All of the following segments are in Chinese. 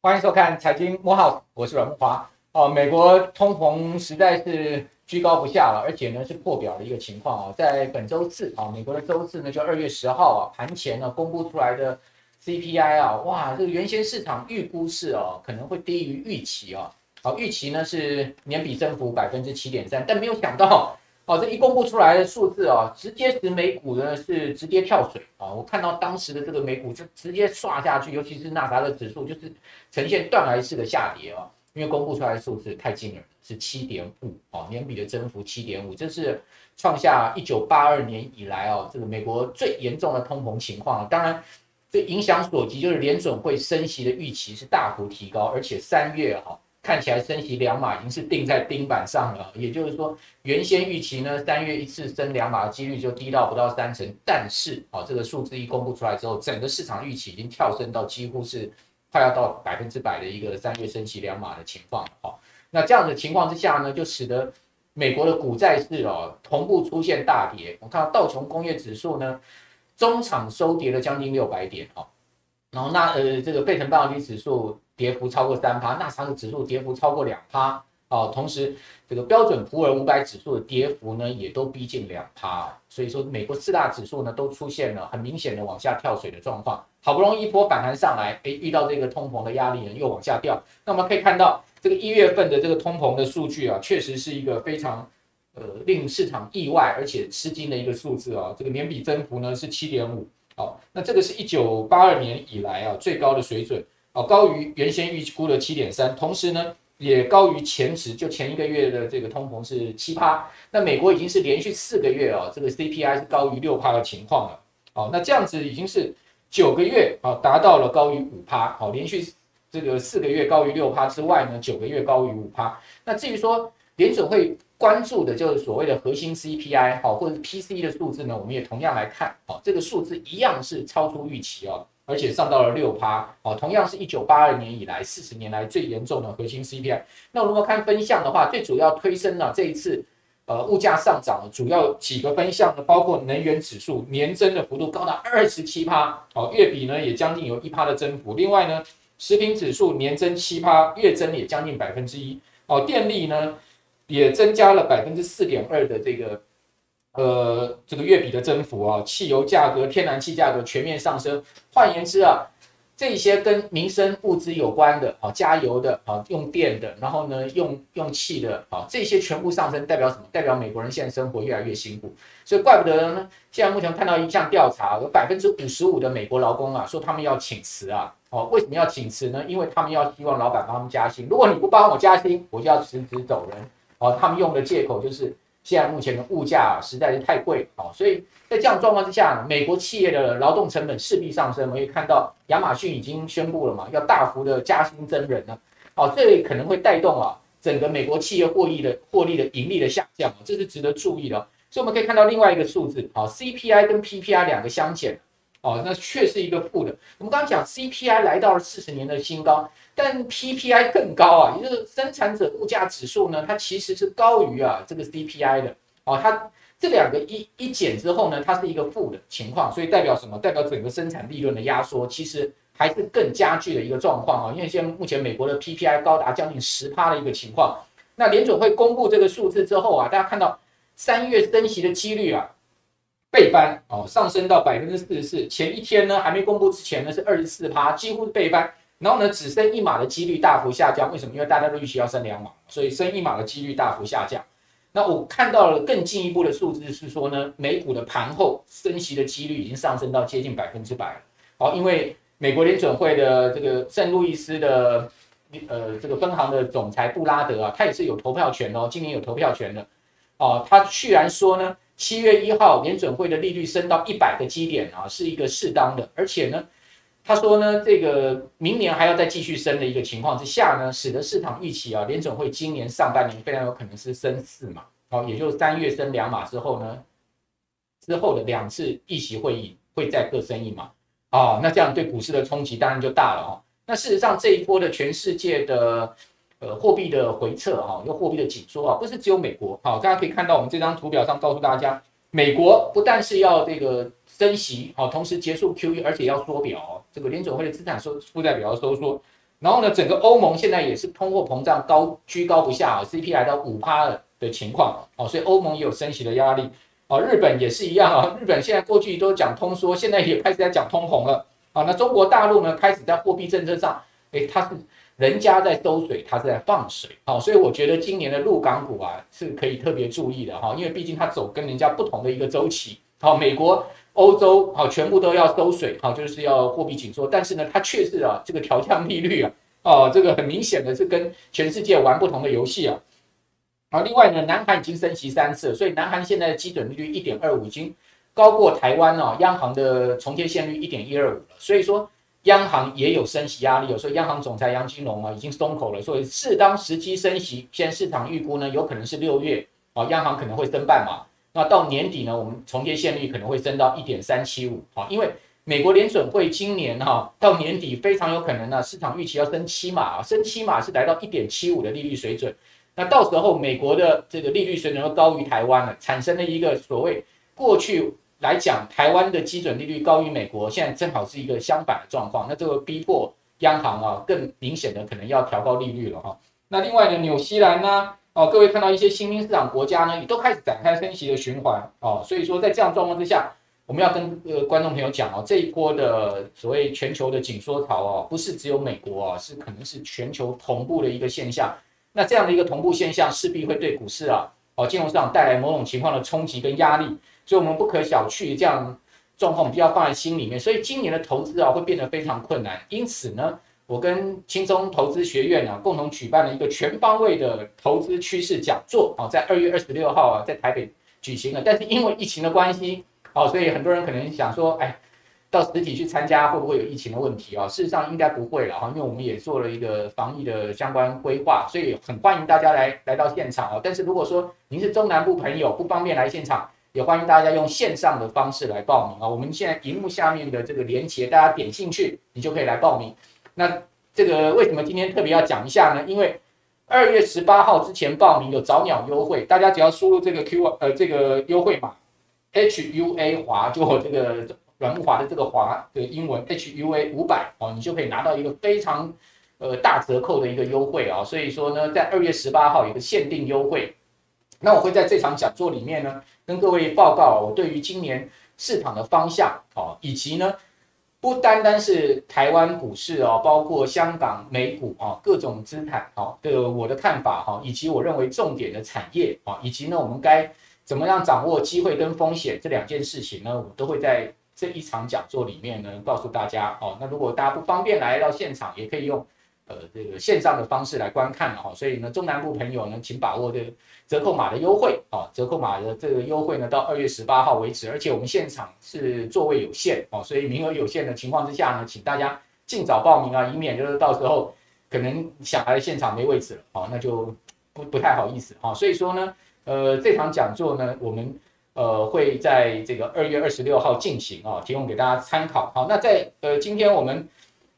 欢迎收看《财经摸好》，我是阮木华。哦，美国通膨实在是居高不下了，而且呢是破表的一个情况啊。在本周四啊，美国的周四呢，就二月十号啊，盘前呢公布出来的 CPI 啊，哇，这个原先市场预估是哦可能会低于预期啊。好，预期呢是年比增幅百分之七点三，但没有想到。好，这一公布出来的数字啊，直接使美股呢是直接跳水啊！我看到当时的这个美股就直接刷下去，尤其是纳达的指数就是呈现断崖式的下跌啊，因为公布出来的数字太惊人，是七点五啊，年比的增幅七点五，这是创下一九八二年以来啊这个美国最严重的通膨情况。当然，这影响所及就是联准会升息的预期是大幅提高，而且三月哈。看起来升息两码已经是定在钉板上了，也就是说，原先预期呢三月一次升两码的几率就低到不到三成，但是啊，这个数字一公布出来之后，整个市场预期已经跳升到几乎是快要到百分之百的一个三月升息两码的情况了。那这样的情况之下呢，就使得美国的股债市哦同步出现大跌。我看到道琼工业指数呢，中场收跌了将近六百点哦，然后那呃这个费城半导体指数。跌幅超过三趴，纳斯达克指数跌幅超过两趴，哦，同时这个标准普尔五百指数的跌幅呢，也都逼近两趴，所以说美国四大指数呢都出现了很明显的往下跳水的状况，好不容易一波反弹上来，诶，遇到这个通膨的压力呢又往下掉，那我们可以看到这个一月份的这个通膨的数据啊，确实是一个非常呃令市场意外而且吃惊的一个数字啊，这个年比增幅呢是七点五，好，那这个是一九八二年以来啊最高的水准。哦，高于原先预估的七点三，同时呢，也高于前值，就前一个月的这个通膨是七趴。那美国已经是连续四个月哦，这个 CPI 是高于六趴的情况了。哦，那这样子已经是九个月啊，达到了高于五趴。好，连续这个四个月高于六趴之外呢，九个月高于五趴。那至于说联准会关注的就是所谓的核心 CPI 好，或者 PCE 的数字呢，我们也同样来看，好，这个数字一样是超出预期哦。而且上到了六趴，哦，同样是一九八二年以来四十年来最严重的核心 CPI。那如果看分项的话，最主要推升了这一次，呃，物价上涨主要几个分项呢，包括能源指数年增的幅度高达二十七趴，哦，月比呢也将近有一趴的增幅。另外呢，食品指数年增七趴，月增也将近百分之一，哦，电力呢也增加了百分之四点二的这个。呃，这个月比的增幅啊，汽油价格、天然气价格全面上升。换言之啊，这些跟民生物资有关的，啊，加油的，啊，用电的，然后呢，用用气的，啊，这些全部上升，代表什么？代表美国人现在生活越来越辛苦。所以怪不得呢，现在目前看到一项调查，有百分之五十五的美国劳工啊，说他们要请辞啊。哦，为什么要请辞呢？因为他们要希望老板帮他们加薪。如果你不帮我加薪，我就要辞职走人。哦，他们用的借口就是。现在目前的物价实在是太贵，好，所以在这样状况之下，美国企业的劳动成本势必上升。我们可以看到，亚马逊已经宣布了嘛，要大幅的加薪增人了，好，这可能会带动啊整个美国企业获利的获利的盈利的下降，这是值得注意的。所以我们可以看到另外一个数字，好，CPI 跟 PPI 两个相减，哦，那却是一个负的。我们刚刚讲 CPI 来到了四十年的新高。但 PPI 更高啊，也就是生产者物价指数呢，它其实是高于啊这个 CPI 的哦。它这两个一一减之后呢，它是一个负的情况，所以代表什么？代表整个生产利润的压缩，其实还是更加剧的一个状况啊。因为现在目前美国的 PPI 高达将近十趴的一个情况。那联准会公布这个数字之后啊，大家看到三月升息的几率啊倍翻哦，上升到百分之四十四。前一天呢还没公布之前呢是二十四趴，几乎是倍翻。然后呢，只升一码的几率大幅下降，为什么？因为大家都预期要升两码，所以升一码的几率大幅下降。那我看到了更进一步的数字是说呢，美股的盘后升息的几率已经上升到接近百分之百了。好，因为美国联准会的这个圣路易斯的呃这个分行的总裁布拉德啊，他也是有投票权哦，今年有投票权的。哦，他居然说呢，七月一号联准会的利率升到一百个基点啊，是一个适当的，而且呢。他说呢，这个明年还要再继续升的一个情况之下呢，使得市场预期啊，联总会今年上半年非常有可能是升四码，好，也就是三月升两码之后呢，之后的两次议息会议会再各升一码，啊，那这样对股市的冲击当然就大了哦。那事实上这一波的全世界的呃货币的回撤哈，又货币的紧缩啊，不是只有美国，好，大家可以看到我们这张图表上告诉大家。美国不但是要这个升息，好，同时结束 QE，而且要缩表，这个联准会的资产收负债表要收缩。然后呢，整个欧盟现在也是通货膨胀高居高不下啊，CPI 到五趴的的情况哦，所以欧盟也有升息的压力啊。日本也是一样啊，日本现在过去都讲通缩，现在也开始在讲通膨了啊。那中国大陆呢，开始在货币政策上，诶，它是人家在收水，它是在放水啊。所以我觉得今年的陆港股啊是可以特别注意的哈，因为毕竟它走跟人家不同的一个周期。好，美国。欧洲好，全部都要收水，好，就是要货币紧缩。但是呢，它确实啊，这个调降利率啊，哦，这个很明显的是跟全世界玩不同的游戏啊。好，另外呢，南韩已经升息三次，所以南韩现在的基准利率一点二五，已经高过台湾啊央行的重贴现率一点一二五了。所以说，央行也有升息压力，有时候央行总裁杨金龙啊已经松口了，所以适当时机升息。现在市场预估呢，有可能是六月啊，央行可能会升半码。那到年底呢，我们重贴现率可能会升到一点三七五，好，因为美国联准会今年哈到年底非常有可能呢，市场预期要升七码啊，升七码是来到一点七五的利率水准，那到时候美国的这个利率水准要高于台湾了，产生了一个所谓过去来讲台湾的基准利率高于美国，现在正好是一个相反的状况，那这个逼迫央行啊更明显的可能要调高利率了哈，那另外呢，纽西兰呢？哦，各位看到一些新兴市场国家呢，也都开始展开升息的循环哦，所以说在这样状况之下，我们要跟呃观众朋友讲哦，这一波的所谓全球的紧缩潮哦，不是只有美国啊，是可能是全球同步的一个现象。那这样的一个同步现象，势必会对股市啊，哦金融市场带来某种情况的冲击跟压力，所以我们不可小觑这样状况，我们就要放在心里面。所以今年的投资啊，会变得非常困难。因此呢。我跟轻松投资学院啊共同举办了一个全方位的投资趋势讲座啊，在二月二十六号啊，在台北举行了。但是因为疫情的关系，哦，所以很多人可能想说，哎，到实体去参加会不会有疫情的问题啊？事实上应该不会了哈，因为我们也做了一个防疫的相关规划，所以很欢迎大家来来到现场啊。但是如果说您是中南部朋友不方便来现场，也欢迎大家用线上的方式来报名啊。我们现在荧幕下面的这个连结，大家点进去，你就可以来报名。那这个为什么今天特别要讲一下呢？因为二月十八号之前报名有早鸟优惠，大家只要输入这个 Q 呃这个优惠码 H U A 华，就我这个阮木华的这个华的英文 H U A 五百哦，你就可以拿到一个非常呃大折扣的一个优惠啊。所以说呢，在二月十八号有个限定优惠。那我会在这场讲座里面呢，跟各位报告我对于今年市场的方向哦，以及呢。不单单是台湾股市哦，包括香港、美股啊，各种资产哦的我的看法哈，以及我认为重点的产业啊，以及呢我们该怎么样掌握机会跟风险这两件事情呢，我都会在这一场讲座里面呢告诉大家哦。那如果大家不方便来到现场，也可以用。呃，这个线上的方式来观看了哈，所以呢，中南部朋友呢，请把握这个折扣码的优惠啊，折扣码的这个优惠呢，到二月十八号为止，而且我们现场是座位有限哦，所以名额有限的情况之下呢，请大家尽早报名啊，以免就是到时候可能想来现场没位置了哦，那就不不太好意思哈，所以说呢，呃，这场讲座呢，我们呃会在这个二月二十六号进行啊，提供给大家参考。好，那在呃今天我们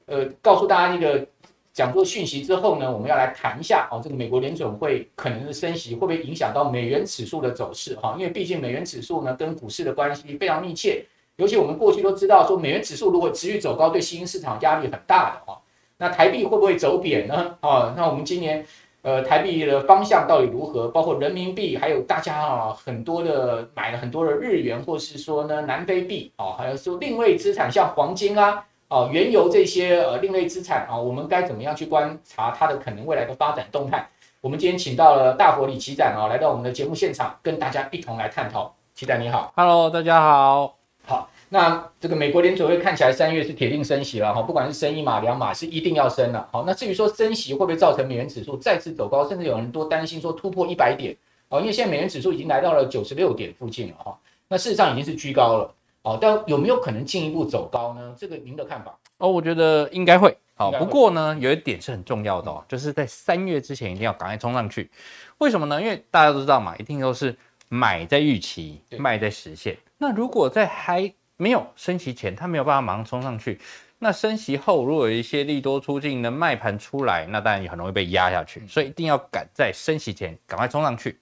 呃告诉大家一个。讲座讯息之后呢，我们要来谈一下哦，这个美国联准会可能的升息会不会影响到美元指数的走势哈？因为毕竟美元指数呢跟股市的关系非常密切，尤其我们过去都知道说美元指数如果持续走高，对新兴市场压力很大的哈。那台币会不会走贬呢？啊，那我们今年呃台币的方向到底如何？包括人民币，还有大家啊很多的买了很多的日元，或是说呢南非币哦，还有说另类资产像黄金啊。哦，原油这些呃另类资产啊，我们该怎么样去观察它的可能未来的发展动态？我们今天请到了大伙李奇展啊，来到我们的节目现场，跟大家一同来探讨。奇展你好，Hello，大家好。好，那这个美国联储会看起来三月是铁定升息了哈，不管是升一码两码是一定要升了。好，那至于说升息会不会造成美元指数再次走高，甚至有人多担心说突破一百点哦，因为现在美元指数已经来到了九十六点附近了哈，那事实上已经是居高了。哦，但有没有可能进一步走高呢？这个您的看法？哦，我觉得应该会。好，不过呢，有一点是很重要的哦，就是在三月之前一定要赶快冲上去。为什么呢？因为大家都知道嘛，一定都是买在预期，卖在实现。那如果在还没有升息前，它没有办法马上冲上去，那升息后如果有一些利多出尽的卖盘出来，那当然也很容易被压下去。所以一定要赶在升息前赶快冲上去。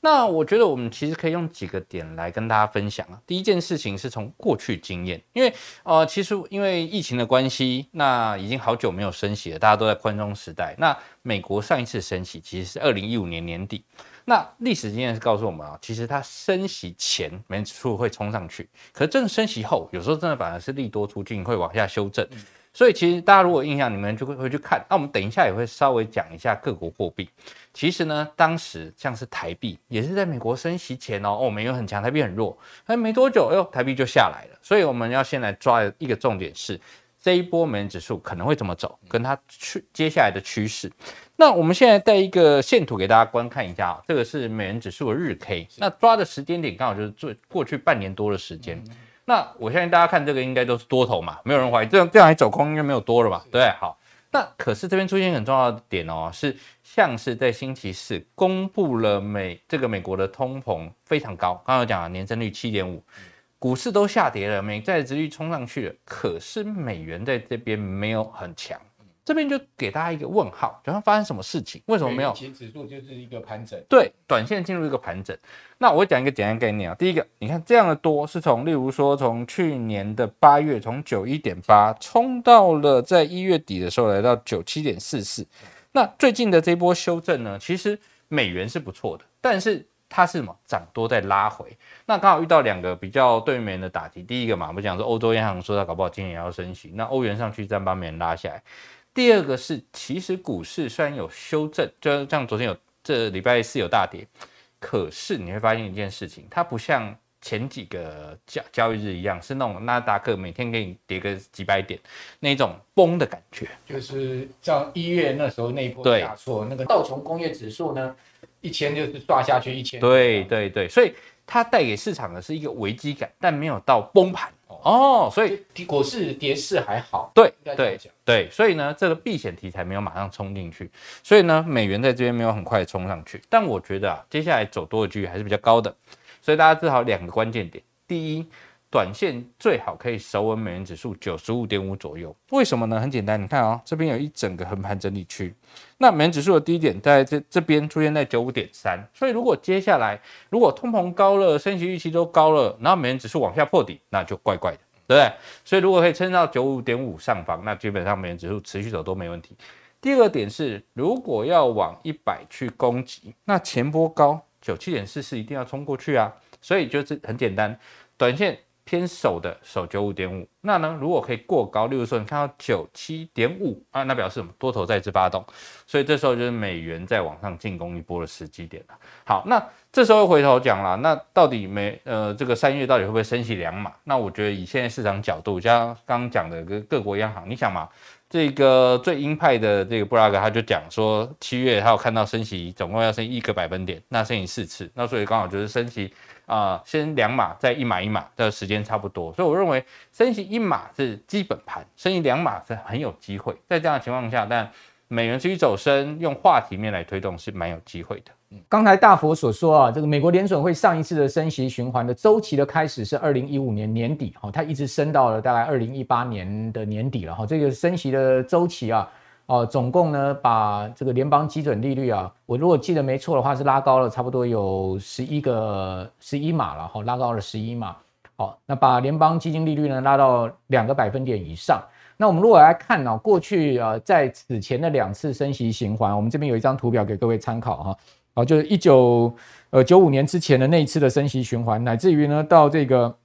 那我觉得我们其实可以用几个点来跟大家分享啊。第一件事情是从过去经验，因为呃，其实因为疫情的关系，那已经好久没有升息了，大家都在宽松时代。那美国上一次升息其实是二零一五年年底。那历史经验是告诉我们啊，其实它升息前美元指数会冲上去，可是真的升息后，有时候真的反而是利多出尽，会往下修正。所以其实大家如果印象，你们就会回去看。那我们等一下也会稍微讲一下各国货币。其实呢，当时像是台币也是在美国升息前哦，哦，美元很强，台币很弱，哎，没多久，哎呦，台币就下来了。所以我们要先来抓一个重点是，这一波美元指数可能会怎么走，跟它去接下来的趋势。那我们现在带一个线图给大家观看一下啊，这个是美元指数的日 K，那抓的时间点刚好就是最过去半年多的时间。那我相信大家看这个应该都是多头嘛，没有人怀疑这样这样还走空应该没有多了吧？对，好。那可是这边出现很重要的点哦，是像是在星期四公布了美这个美国的通膨非常高，刚刚有讲了年增率七点五，股市都下跌了，美债值率冲上去了，可是美元在这边没有很强。这边就给大家一个问号，好像发生什么事情？为什么没有？其实指数就是一个盘整，对，短线进入一个盘整。那我会讲一个简单概念啊。第一个，你看这样的多是从，例如说从去年的八月，从九一点八冲到了在一月底的时候来到九七点四四。那最近的这波修正呢，其实美元是不错的，但是它是什么？涨多再拉回。那刚好遇到两个比较对美元的打击。第一个嘛，我们讲说欧洲央行说它搞不好今年也要升息，那欧元上去再把美元拉下来。第二个是，其实股市虽然有修正，就像昨天有这礼拜四有大跌，可是你会发现一件事情，它不像前几个交交易日一样，是那种纳达克每天给你跌个几百点那种崩的感觉，就是像一月那时候那一波下挫，那个道琼工业指数呢，一千就是刷下去一千，对对对，所以它带给市场的是一个危机感，但没有到崩盘。哦，所以股市跌势还好，对对对，所以呢，这个避险题材没有马上冲进去，所以呢，美元在这边没有很快冲上去，但我觉得啊，接下来走多的几率还是比较高的，所以大家至少两个关键点，第一。短线最好可以守稳美元指数九十五点五左右，为什么呢？很简单，你看啊、哦，这边有一整个横盘整理区，那美元指数的低点在这这边出现在九五点三，所以如果接下来如果通膨高了，升息预期都高了，然后美元指数往下破底，那就怪怪的，对不对？所以如果可以撑到九五点五上方，那基本上美元指数持续走都没问题。第二点是，如果要往一百去攻击，那前波高九七点四四一定要冲过去啊，所以就是很简单，短线。偏守的守九五点五，那呢，如果可以过高，例如说你看到九七点五啊，那表示什么？多头再次发动，所以这时候就是美元在往上进攻一波的时机点了。好，那这时候回头讲了，那到底美呃这个三月到底会不会升息两码？那我觉得以现在市场角度，像刚刚讲的各各国央行，你想嘛，这个最鹰派的这个布拉格他就讲说，七月他有看到升息总共要升一个百分点，那升息四次，那所以刚好就是升息。啊、先两码，再一码一码的时间差不多，所以我认为升息一码是基本盘，升息两码是很有机会。在这样的情况下，但美元继续走升，用话题面来推动是蛮有机会的。嗯，刚才大佛所说啊，这个美国联准会上一次的升息循环的周期的开始是二零一五年年底，哈，它一直升到了大概二零一八年的年底了，哈，这个升息的周期啊。哦，总共呢，把这个联邦基准利率啊，我如果记得没错的话，是拉高了差不多有十一个十一码了，哈，拉高了十一码。好，那把联邦基金利率呢拉到两个百分点以上。那我们如果来看呢，过去啊，在此前的两次升息循环，我们这边有一张图表给各位参考哈。好，就是一九呃九五年之前的那一次的升息循环，乃至于呢到这个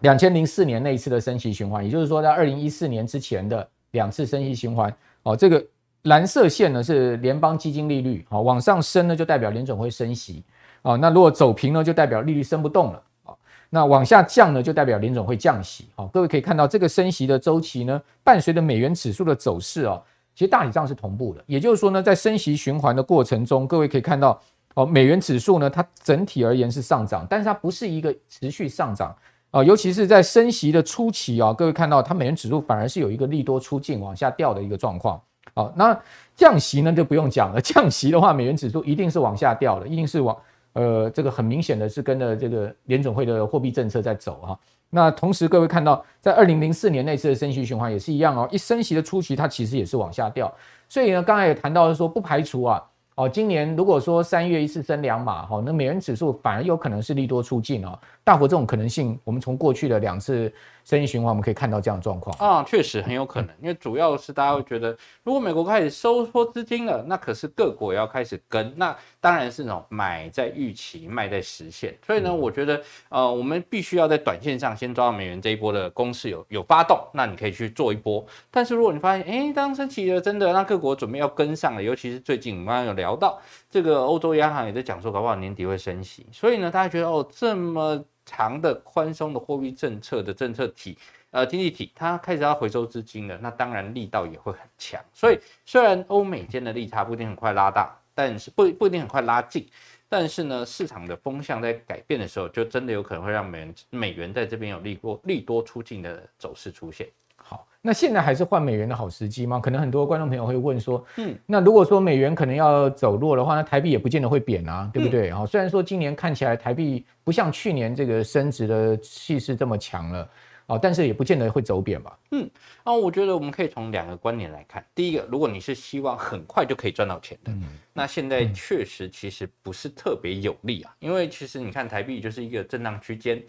两千零四年那一次的升息循环，也就是说在二零一四年之前的两次升息循环。哦，这个蓝色线呢是联邦基金利率，好，往上升呢就代表联准会升息，啊，那如果走平呢就代表利率升不动了，啊，那往下降呢就代表联准会降息，好，各位可以看到这个升息的周期呢，伴随着美元指数的走势哦，其实大体上是同步的，也就是说呢，在升息循环的过程中，各位可以看到，哦，美元指数呢它整体而言是上涨，但是它不是一个持续上涨。啊，尤其是在升息的初期啊，各位看到它美元指数反而是有一个利多出尽往下掉的一个状况。好，那降息呢就不用讲了，降息的话，美元指数一定是往下掉的，一定是往呃这个很明显的是跟着这个联准会的货币政策在走哈。那同时各位看到，在二零零四年那次的升息循环也是一样哦，一升息的初期它其实也是往下掉。所以呢，刚才也谈到说，不排除啊哦，今年如果说三月一次升两码，哈，那美元指数反而有可能是利多出尽哦。大伙这种可能性，我们从过去的两次生意循环，我们可以看到这样的状况啊，确实很有可能，因为主要是大家会觉得，如果美国开始收缩资金了，那可是各国也要开始跟，那当然是那种买在预期，卖在实现。所以呢，我觉得呃，我们必须要在短线上先抓到美元这一波的攻势有有发动，那你可以去做一波。但是如果你发现，哎，当升起了，真的让各国准备要跟上了，尤其是最近我们刚刚有。聊到这个欧洲央行也在讲说，搞不好年底会升息，所以呢，大家觉得哦，这么长的宽松的货币政策的政策体，呃，经济体，它开始要回收资金了，那当然力道也会很强。所以虽然欧美间的利差不一定很快拉大，但是不不一定很快拉近，但是呢，市场的风向在改变的时候，就真的有可能会让美元美元在这边有利多利多出境的走势出现。那现在还是换美元的好时机吗？可能很多观众朋友会问说，嗯，那如果说美元可能要走弱的话，那台币也不见得会贬啊，对不对？啊、嗯，虽然说今年看起来台币不像去年这个升值的气势这么强了，哦，但是也不见得会走贬吧？嗯，啊，我觉得我们可以从两个观点来看。第一个，如果你是希望很快就可以赚到钱的，嗯、那现在确实其实不是特别有利啊，因为其实你看台币就是一个震荡区间。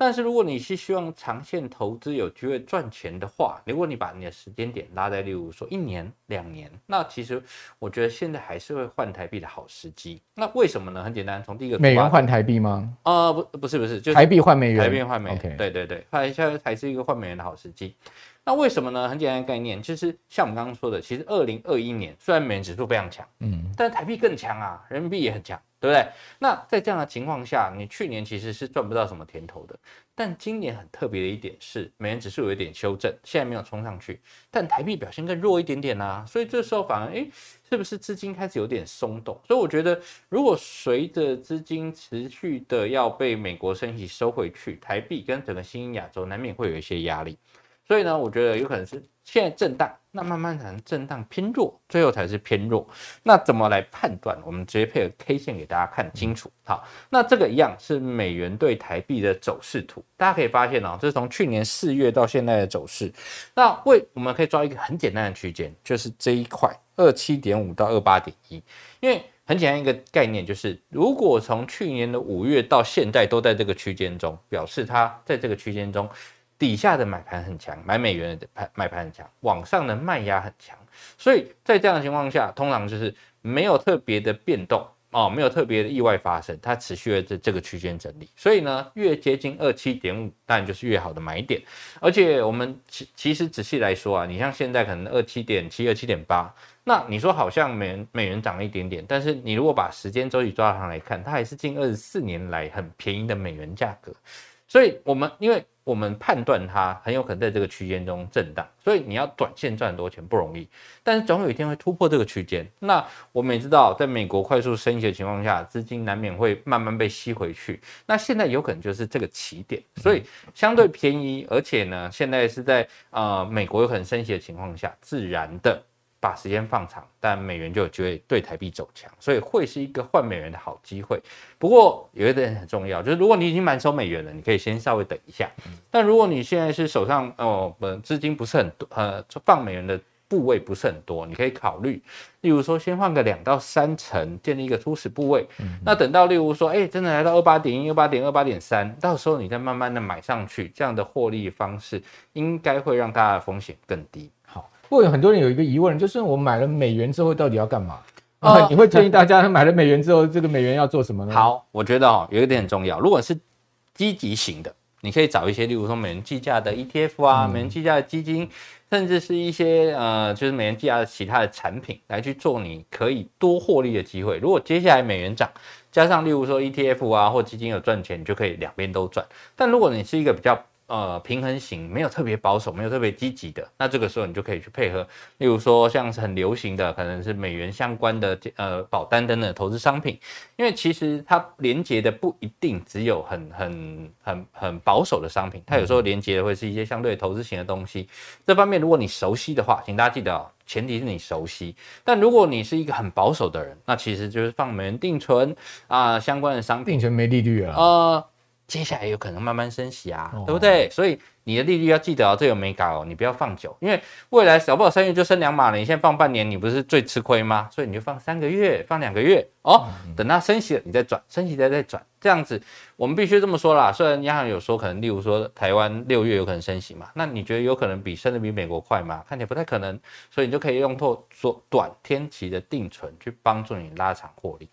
但是如果你是希望长线投资有机会赚钱的话，如果你把你的时间点拉在，例如说一年、两年，那其实我觉得现在还是会换台币的好时机。那为什么呢？很简单，从第一个美元换台币吗？啊、呃，不，不是，不是，就是台币换美元，台币换美元。对对对，它现在还是一个换美元的好时机。那为什么呢？很简单的概念，就是像我们刚刚说的，其实二零二一年虽然美元指数非常强，嗯，但台币更强啊，人民币也很强。对不对？那在这样的情况下，你去年其实是赚不到什么甜头的。但今年很特别的一点是，美元指数有一点修正，现在没有冲上去，但台币表现更弱一点点啊。所以这时候反而，哎，是不是资金开始有点松动？所以我觉得，如果随着资金持续的要被美国升息收回去，台币跟整个新兴亚洲难免会有一些压力。所以呢，我觉得有可能是现在震荡，那慢慢才能震荡偏弱，最后才是偏弱。那怎么来判断？我们直接配合 K 线给大家看清楚。好，那这个一样是美元对台币的走势图，大家可以发现哦，这是从去年四月到现在的走势。那为我们可以抓一个很简单的区间，就是这一块二七点五到二八点一，因为很简单一个概念，就是如果从去年的五月到现在都在这个区间中，表示它在这个区间中。底下的买盘很强，买美元的盘买盘很强，往上的卖压很强，所以在这样的情况下，通常就是没有特别的变动哦，没有特别的意外发生，它持续的这这个区间整理，所以呢，越接近二七点五，当然就是越好的买点。而且我们其其实仔细来说啊，你像现在可能二七点七、二七点八，那你说好像美元美元涨了一点点，但是你如果把时间周期抓上来看，它还是近二十四年来很便宜的美元价格。所以，我们因为我们判断它很有可能在这个区间中震荡，所以你要短线赚很多钱不容易。但是总有一天会突破这个区间。那我们也知道，在美国快速升息的情况下，资金难免会慢慢被吸回去。那现在有可能就是这个起点，所以相对便宜，而且呢，现在是在呃美国有可能升息的情况下，自然的。把时间放长，但美元就有机会对台币走强，所以会是一个换美元的好机会。不过有一点很重要，就是如果你已经满手美元了，你可以先稍微等一下。但如果你现在是手上哦，资金不是很多，呃，放美元的部位不是很多，你可以考虑，例如说先换个两到三成，建立一个初始部位。那等到例如说，哎，真的来到二八点一、二八点二、八点三，到时候你再慢慢的买上去，这样的获利方式应该会让大家的风险更低。不过有很多人有一个疑问，就是我买了美元之后到底要干嘛？啊、呃，你会建议大家买了美元之后，这个美元要做什么呢？好，我觉得哦，有一点很重要。如果是积极型的，你可以找一些，例如说美元计价的 ETF 啊，嗯、美元计价的基金，甚至是一些呃，就是美元计价的其他的产品来去做，你可以多获利的机会。如果接下来美元涨，加上例如说 ETF 啊或基金有赚钱，你就可以两边都赚。但如果你是一个比较呃，平衡型没有特别保守，没有特别积极的，那这个时候你就可以去配合，例如说像是很流行的，可能是美元相关的呃保单等等的投资商品，因为其实它连接的不一定只有很很很很保守的商品，它有时候连接的会是一些相对投资型的东西。这方面如果你熟悉的话，请大家记得哦，前提是你熟悉。但如果你是一个很保守的人，那其实就是放美元定存啊、呃、相关的商品，定存没利率啊。呃接下来有可能慢慢升息啊，哦、对不对？所以你的利率要记得哦，这有没搞哦，你不要放久，因为未来搞不好三月就升两码了，你现在放半年，你不是最吃亏吗？所以你就放三个月，放两个月哦，嗯、等它升息了你再转，升息再再转，这样子我们必须这么说啦。虽然央行有说可能，例如说台湾六月有可能升息嘛，那你觉得有可能比升的比美国快吗？看起来不太可能，所以你就可以用透做短天期的定存去帮助你拉长获利。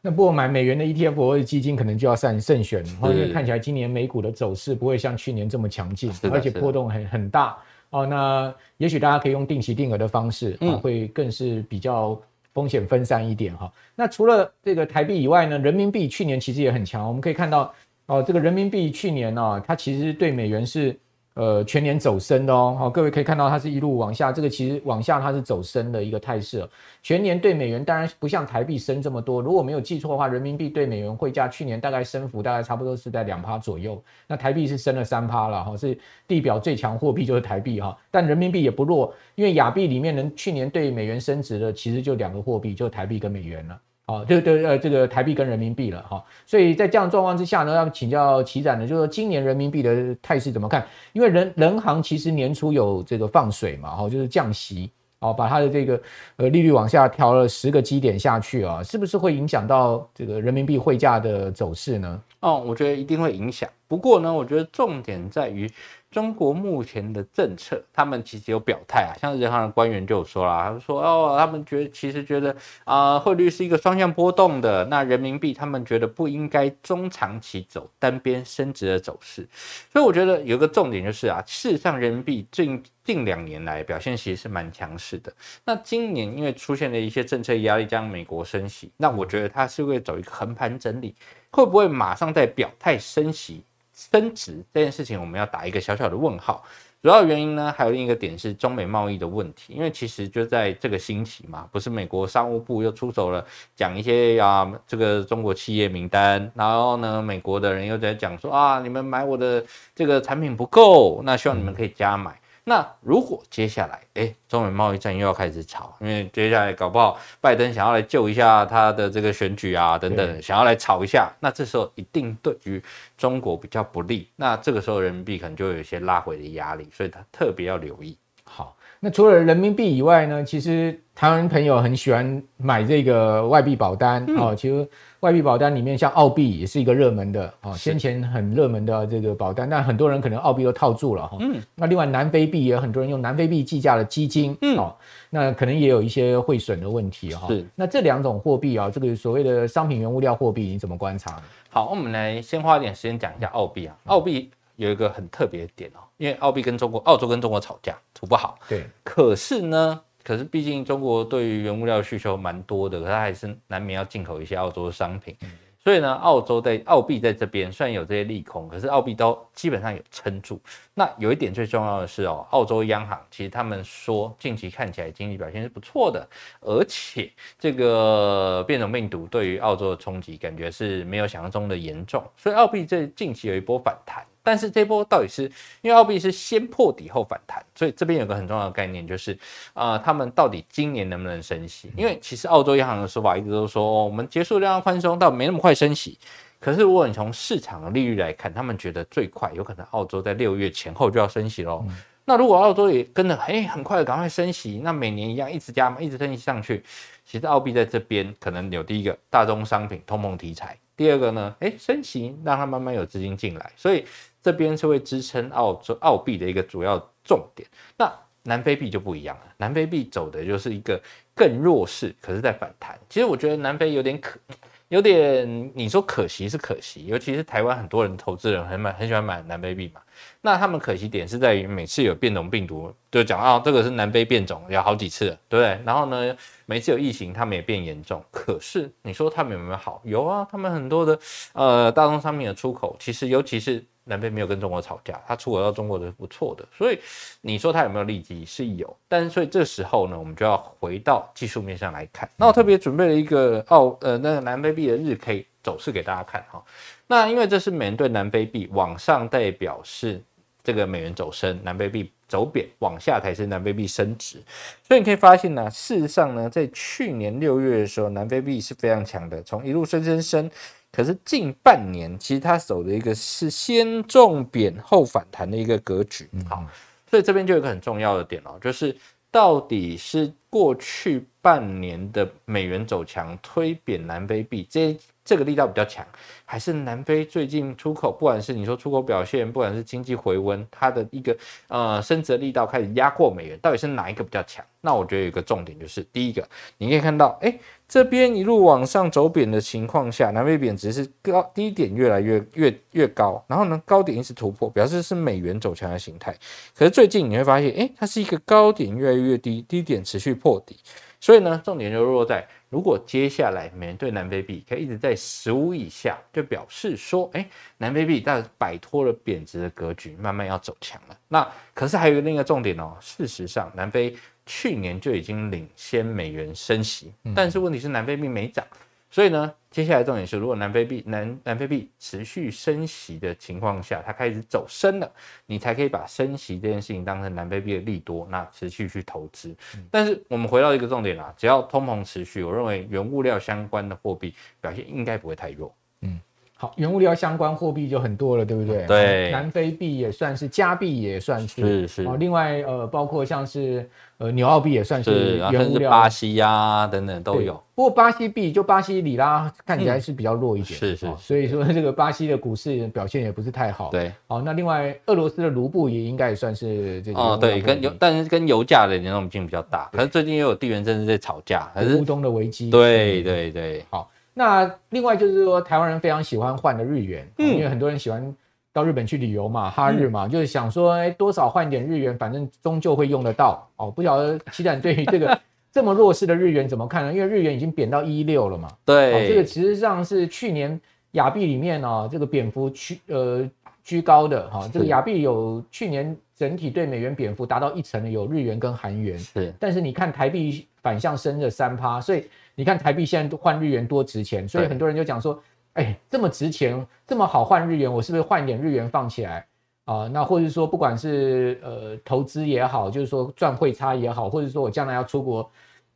好，那不过买美元的 ETF 或者基金可能就要慎慎选，因为看起来今年美股的走势不会像去年这么强劲，而且波动很很大哦。那也许大家可以用定期定额的方式，啊，会更是比较风险分散一点哈。那除了这个台币以外呢，人民币去年其实也很强，我们可以看到哦，这个人民币去年呢，它其实对美元是。呃，全年走升的哦，好，各位可以看到它是一路往下，这个其实往下它是走升的一个态势。全年对美元当然不像台币升这么多，如果没有记错的话，人民币对美元汇价去年大概升幅大概差不多是在两趴左右，那台币是升了三趴了哈，是地表最强货币就是台币哈，但人民币也不弱，因为亚币里面能去年对美元升值的其实就两个货币，就台币跟美元了。哦，对对呃，这个台币跟人民币了哈，所以在这样状况之下呢，要请教齐展呢，就是说今年人民币的态势怎么看？因为人人行其实年初有这个放水嘛，哈，就是降息，哦，把它的这个呃利率往下调了十个基点下去啊，是不是会影响到这个人民币汇价的走势呢？哦，我觉得一定会影响。不过呢，我觉得重点在于。中国目前的政策，他们其实有表态啊，像人行的官员就有说啦，他们说哦，他们觉得其实觉得啊，汇率是一个双向波动的，那人民币他们觉得不应该中长期走单边升值的走势，所以我觉得有个重点就是啊，事实上人民币近近两年来表现其实是蛮强势的，那今年因为出现了一些政策压力，将美国升息，那我觉得它是会走一个横盘整理，会不会马上再表态升息？升值这件事情，我们要打一个小小的问号。主要原因呢，还有另一个点是中美贸易的问题。因为其实就在这个星期嘛，不是美国商务部又出手了，讲一些啊这个中国企业名单，然后呢，美国的人又在讲说啊，你们买我的这个产品不够，那希望你们可以加买。那如果接下来，哎，中美贸易战又要开始吵，因为接下来搞不好拜登想要来救一下他的这个选举啊，等等，想要来吵一下，那这时候一定对于中国比较不利，那这个时候人民币可能就有一些拉回的压力，所以他特别要留意。好，那除了人民币以外呢，其实台湾朋友很喜欢买这个外币保单哦，其实。外币保单里面，像澳币也是一个热门的哦，先前很热门的这个保单，但很多人可能澳币都套住了哈。嗯。那另外南非币也有很多人用南非币计价的基金，嗯，哦，那可能也有一些汇损的问题哈。是。那这两种货币啊，这个所谓的商品原物料货币，你怎么观察？好，我们来先花一点时间讲一下澳币啊。澳币有一个很特别的点哦，因为澳币跟中国、澳洲跟中国吵架，处不好。对。可是呢？可是，毕竟中国对于原物料需求蛮多的，可它还是难免要进口一些澳洲的商品。所以呢，澳洲在澳币在这边虽然有这些利空，可是澳币都基本上有撑住。那有一点最重要的是哦，澳洲央行其实他们说近期看起来经济表现是不错的，而且这个变种病毒对于澳洲的冲击感觉是没有想象中的严重，所以澳币这近期有一波反弹。但是这波到底是因为澳币是先破底后反弹，所以这边有个很重要的概念就是，啊、呃，他们到底今年能不能升息？因为其实澳洲央行的说法一直都说，哦、我们结束量化宽松，但没那么快升息。可是如果你从市场的利率来看，他们觉得最快有可能澳洲在六月前后就要升息喽。嗯、那如果澳洲也跟着，哎，很快的赶快升息，那每年一样一直加嘛，一直升息上去，其实澳币在这边可能有第一个大宗商品通膨题材，第二个呢，哎，升息让它慢慢有资金进来，所以。这边是会支撑澳洲澳币的一个主要重点，那南非币就不一样了。南非币走的就是一个更弱势，可是在反弹。其实我觉得南非有点可，有点你说可惜是可惜，尤其是台湾很多人投资人很买很喜欢买南非币嘛。那他们可惜点是在于每次有变种病毒，就讲啊这个是南非变种，有好几次，对不对？然后呢，每次有疫情，他们也变严重。可是你说他们有没有好？有啊，他们很多的呃大宗商品的出口，其实尤其是。南非没有跟中国吵架，他出口到中国的是不错的，所以你说他有没有利基是有，但是所以这时候呢，我们就要回到技术面上来看。那我特别准备了一个澳呃那个南非币的日 K 走势给大家看哈。那因为这是美元兑南非币往上代表是这个美元走升，南非币走贬往下才是南非币升值，所以你可以发现呢，事实上呢，在去年六月的时候，南非币是非常强的，从一路升升升。可是近半年其实它走的一个是先重贬后反弹的一个格局。好，所以这边就有一个很重要的点哦，就是到底是过去半年的美元走强推贬南非币这。这个力道比较强，还是南非最近出口，不管是你说出口表现，不管是经济回温，它的一个呃升值力道开始压过美元，到底是哪一个比较强？那我觉得有一个重点就是，第一个你可以看到，哎，这边一路往上走贬的情况下，南非贬值是高低点越来越越越高，然后呢高点一直突破，表示是美元走强的形态。可是最近你会发现，哎，它是一个高点越来越低，低点持续破底，所以呢重点就落在。如果接下来美元对南非币可以一直在十五以下，就表示说，哎，南非币大概摆脱了贬值的格局，慢慢要走强了。那可是还有另一个重点哦，事实上，南非去年就已经领先美元升息，但是问题是南非币没涨。所以呢，接下来重点是，如果南非币南南非币持续升息的情况下，它开始走升了，你才可以把升息这件事情当成南非币的利多，那持续去投资。但是我们回到一个重点啦，只要通膨持续，我认为原物料相关的货币表现应该不会太弱。嗯。好，原物料相关货币就很多了，对不对？对，南非币也算是，加币也算是，是是。哦，另外呃，包括像是呃纽澳币也算是原物料，巴西呀、啊、等等都有。不过巴西币就巴西里拉看起来是比较弱一点，是是、哦。所以说这个巴西的股市表现也不是太好。对。好，那另外俄罗斯的卢布也应该也算是这个。哦，对，跟油，但是跟油价的联动性比较大。可是最近又有地缘政治在吵架，还是乌东的危机。对对对，好。那另外就是说，台湾人非常喜欢换的日元，嗯，因为很多人喜欢到日本去旅游嘛，哈日嘛，嗯、就是想说，哎，多少换点日元，反正终究会用得到哦。不晓得期展对于这个 这么弱势的日元怎么看呢？因为日元已经贬到一六了嘛，对、哦，这个其实上是去年亚币里面哦，这个贬幅居呃居高的哈、哦。这个亚币有去年整体对美元贬幅达到一成的有日元跟韩元，是，但是你看台币反向升了三趴，所以。你看台币现在都换日元多值钱，所以很多人就讲说，哎，这么值钱，这么好换日元，我是不是换一点日元放起来啊？那或者说，不管是呃投资也好，就是说赚汇差也好，或者说我将来要出国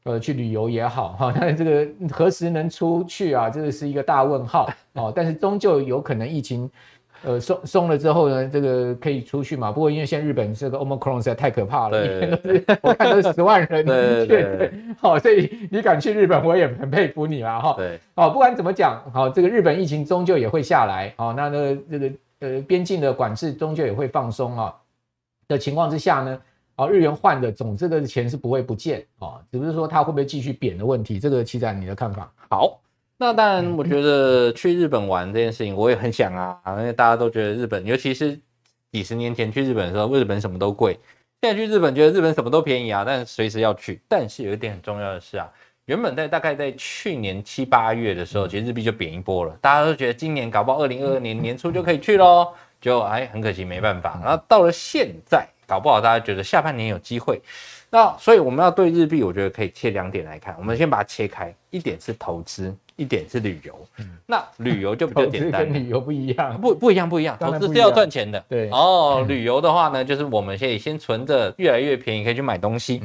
呃去旅游也好，哈，但是这个何时能出去啊？这个是一个大问号哦。但是终究有可能疫情。呃，松松了之后呢，这个可以出去嘛？不过因为现在日本这个 Omicron 实在太可怕了，一天都是我看都是十万人 确诊，好，所以你敢去日本，我也很佩服你啦，哈。对，好，不管怎么讲，好，这个日本疫情终究也会下来，好，那呢，这个呃边境的管制终究也会放松啊的情况之下呢，啊，日元换的总这个钱是不会不见啊，只是说它会不会继续贬的问题，这个期待你的看法？好。那当然，我觉得去日本玩这件事情，我也很想啊，因为大家都觉得日本，尤其是几十年前去日本的时候，日本什么都贵，现在去日本觉得日本什么都便宜啊，但随时要去。但是有一点很重要的是啊，原本在大概在去年七八月的时候，其实日币就贬一波了，大家都觉得今年搞不好二零二二年年初就可以去喽，就哎很可惜没办法。然后到了现在，搞不好大家觉得下半年有机会。那所以我们要对日币，我觉得可以切两点来看，我们先把它切开，一点是投资。一点是旅游，那旅游就比较简单。跟旅游不一样，不不一样，不一样。投资是要赚钱的。对哦，旅游的话呢，就是我们可以先存着，越来越便宜，可以去买东西。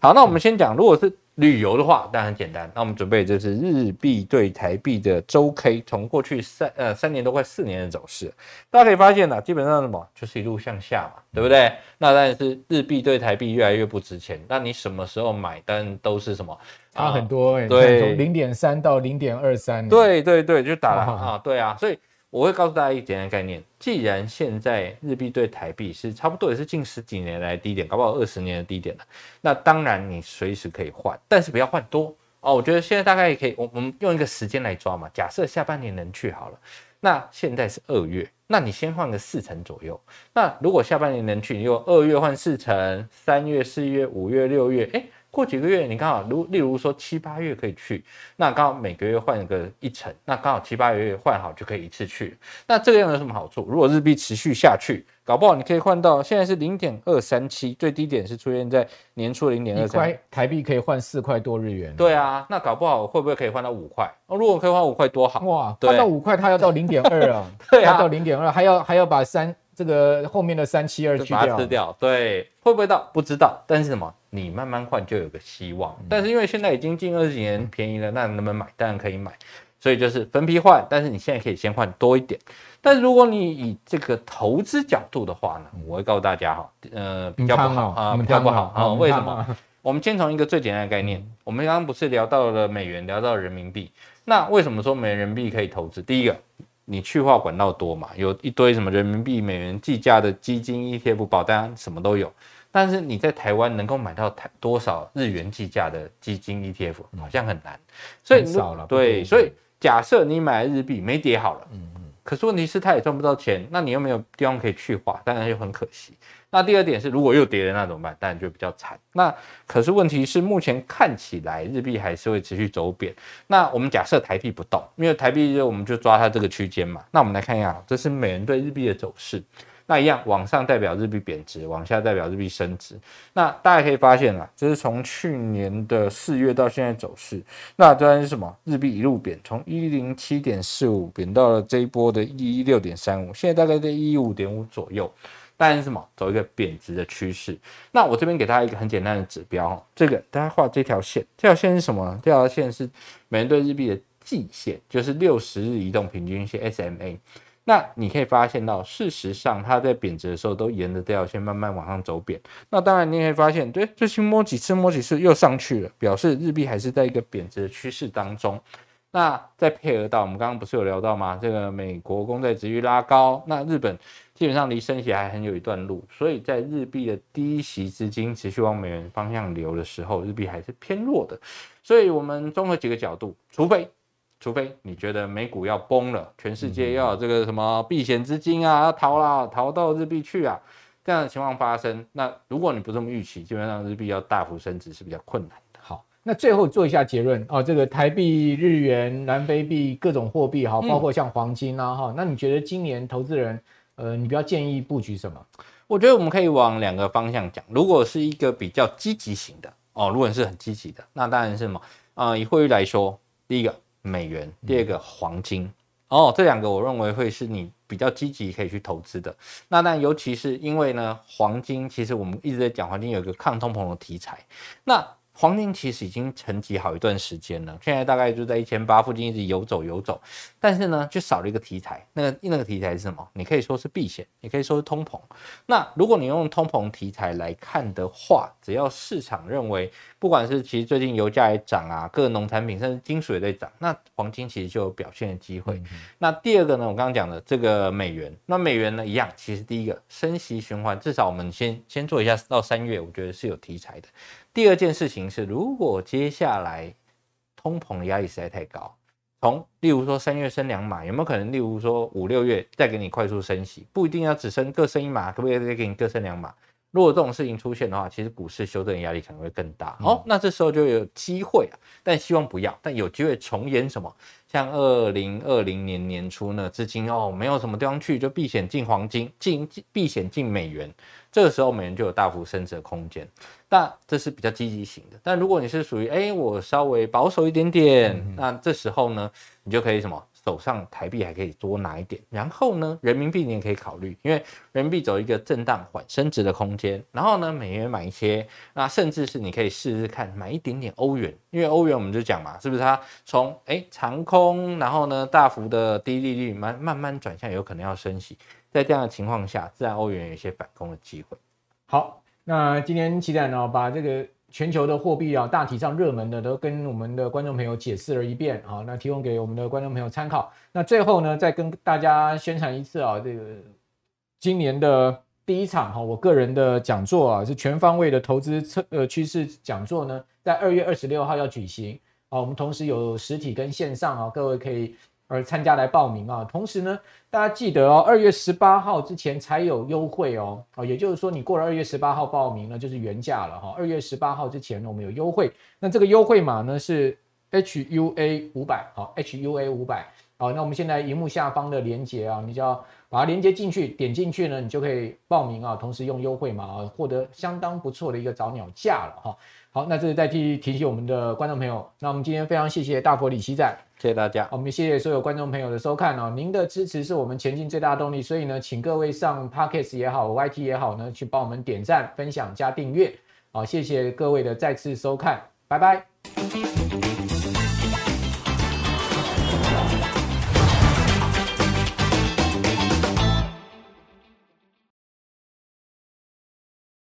好，那我们先讲，如果是。旅游的话，当然很简单。那我们准备就是日币对台币的周 K，从过去三呃三年多快四年的走势，大家可以发现呢，基本上什么就是一路向下嘛，对不对？那当然是日币对台币越来越不值钱。那你什么时候买单都是什么差很多，欸，对，从零点三到零点二三，对对对，就打了 啊，对啊，所以。我会告诉大家一个简单概念，既然现在日币对台币是差不多也是近十几年来低点，搞不好二十年的低点了，那当然你随时可以换，但是不要换多哦。我觉得现在大概也可以，我我们用一个时间来抓嘛，假设下半年能去好了，那现在是二月，那你先换个四成左右。那如果下半年能去，你就二月换四成，三月、四月、五月、六月，哎。过几个月，你刚好如例如说七八月可以去，那刚好每个月换个一成，那刚好七八月换好就可以一次去。那这个样有什么好处？如果日币持续下去，搞不好你可以换到现在是零点二三七，最低点是出现在年初零点二三，台币可以换四块多日元。对啊，那搞不好会不会可以换到五块？哦，如果可以换五块多好哇！换到五块，它要到零点二啊，对啊，到零点二还要还要把三这个后面的三七二去掉，吃掉，对，会不会到？不知道，但是什么？你慢慢换就有个希望，但是因为现在已经近二十几年便宜了，那能不能买？当然可以买。所以就是分批换，但是你现在可以先换多一点。但是如果你以这个投资角度的话呢，我会告诉大家哈，呃，比较不好啊，比较不好啊。为什么？我们先从一个最简单的概念，我们刚刚不是聊到了美元，聊到了人民币，那为什么说美元人民币可以投资？第一个，你去化管道多嘛，有一堆什么人民币、美元计价的基金、ETF、保单，什么都有。但是你在台湾能够买到台多少日元计价的基金 ETF，好像很难，所以少了。对，所以假设你买日币没跌好了，嗯嗯，可是问题是它也赚不到钱，那你又没有地方可以去化，当然就很可惜。那第二点是，如果又跌了，那怎么办？当然就比较惨。那可是问题是，目前看起来日币还是会持续走贬。那我们假设台币不动，因为台币我们就抓它这个区间嘛。那我们来看一下，这是美元对日币的走势。那一样，往上代表日币贬值，往下代表日币升值。那大家可以发现啊，这是从去年的四月到现在走势。那当然是什么？日币一路贬，从一零七点四五贬到了这一波的一一六点三五，现在大概在一五点五左右。但是什么？走一个贬值的趋势。那我这边给大家一个很简单的指标，这个大家画这条线，这条线是什么？这条线是美元对日币的季线，就是六十日移动平均线 SMA。那你可以发现到，事实上它在贬值的时候都沿着这条线慢慢往上走贬。那当然你也可以发现，对，最近摸几次摸几次又上去了，表示日币还是在一个贬值的趋势当中。那再配合到我们刚刚不是有聊到吗？这个美国公债殖利率拉高，那日本基本上离升息还很有一段路，所以在日币的低息资金持续往美元方向流的时候，日币还是偏弱的。所以我们综合几个角度，除非。除非你觉得美股要崩了，全世界要有这个什么避险资金啊，要逃啦，逃到日币去啊，这样的情况发生，那如果你不这么预期，基本上日币要大幅升值是比较困难的。好，那最后做一下结论哦，这个台币、日元、南非币各种货币哈，包括像黄金啊哈，嗯、那你觉得今年投资人呃，你比较建议布局什么？我觉得我们可以往两个方向讲，如果是一个比较积极型的哦，如果你是很积极的，那当然是什么啊、呃？以汇率来说，第一个。美元，第二个黄金，嗯、哦，这两个我认为会是你比较积极可以去投资的。那但尤其是因为呢，黄金其实我们一直在讲黄金有一个抗通膨的题材，那。黄金其实已经沉寂好一段时间了，现在大概就在一千八附近一直游走游走，但是呢，就少了一个题材。那个那个题材是什么？你可以说是避险，也可以说是通膨。那如果你用通膨题材来看的话，只要市场认为，不管是其实最近油价也涨啊，各农产品甚至金属也在涨，那黄金其实就有表现的机会。嗯、那第二个呢，我刚刚讲的这个美元，那美元呢一样，其实第一个升息循环，至少我们先先做一下到三月，我觉得是有题材的。第二件事情是，如果接下来通膨的压力实在太高，从例如说三月升两码，有没有可能？例如说五六月再给你快速升息，不一定要只升各升一码，可不可以再给你各升两码？如果这种事情出现的话，其实股市修正压力可能会更大。嗯、哦，那这时候就有机会啊，但希望不要，但有机会重演什么？像二零二零年年初呢，资金哦没有什么地方去，就避险进黄金，进避险进美元。这个时候美元就有大幅升值的空间，但这是比较积极型的。但如果你是属于哎，我稍微保守一点点，嗯、那这时候呢，你就可以什么？手上台币还可以多拿一点，然后呢，人民币你也可以考虑，因为人民币走一个震荡缓升值的空间。然后呢，美元买一些，那甚至是你可以试试看买一点点欧元，因为欧元我们就讲嘛，是不是它从哎长空，然后呢大幅的低利率慢慢慢转向，有可能要升息。在这样的情况下，自然欧元有一些反攻的机会。好，那今天期待呢，把这个全球的货币啊，大体上热门的都跟我们的观众朋友解释了一遍啊，那提供给我们的观众朋友参考。那最后呢，再跟大家宣传一次啊，这个今年的第一场哈，我个人的讲座啊，是全方位的投资策呃趋势讲座呢，在二月二十六号要举行啊，我们同时有实体跟线上啊，各位可以。而参加来报名啊，同时呢，大家记得哦，二月十八号之前才有优惠哦，哦，也就是说你过了二月十八号报名呢，就是原价了哈。二月十八号之前呢，我们有优惠，那这个优惠码呢是 HUA 五百，好，HUA 五百，好，那我们现在荧幕下方的连接啊，你就要把它连接进去，点进去呢，你就可以报名啊，同时用优惠码啊，获得相当不错的一个早鸟价了哈。好，那这是代替提醒我们的观众朋友，那我们今天非常谢谢大佛李奇赞。谢谢大家，我们谢谢所有观众朋友的收看哦，您的支持是我们前进最大的动力，所以呢，请各位上 Podcast 也好，YT 也好呢，去帮我们点赞、分享、加订阅，好，谢谢各位的再次收看，拜拜。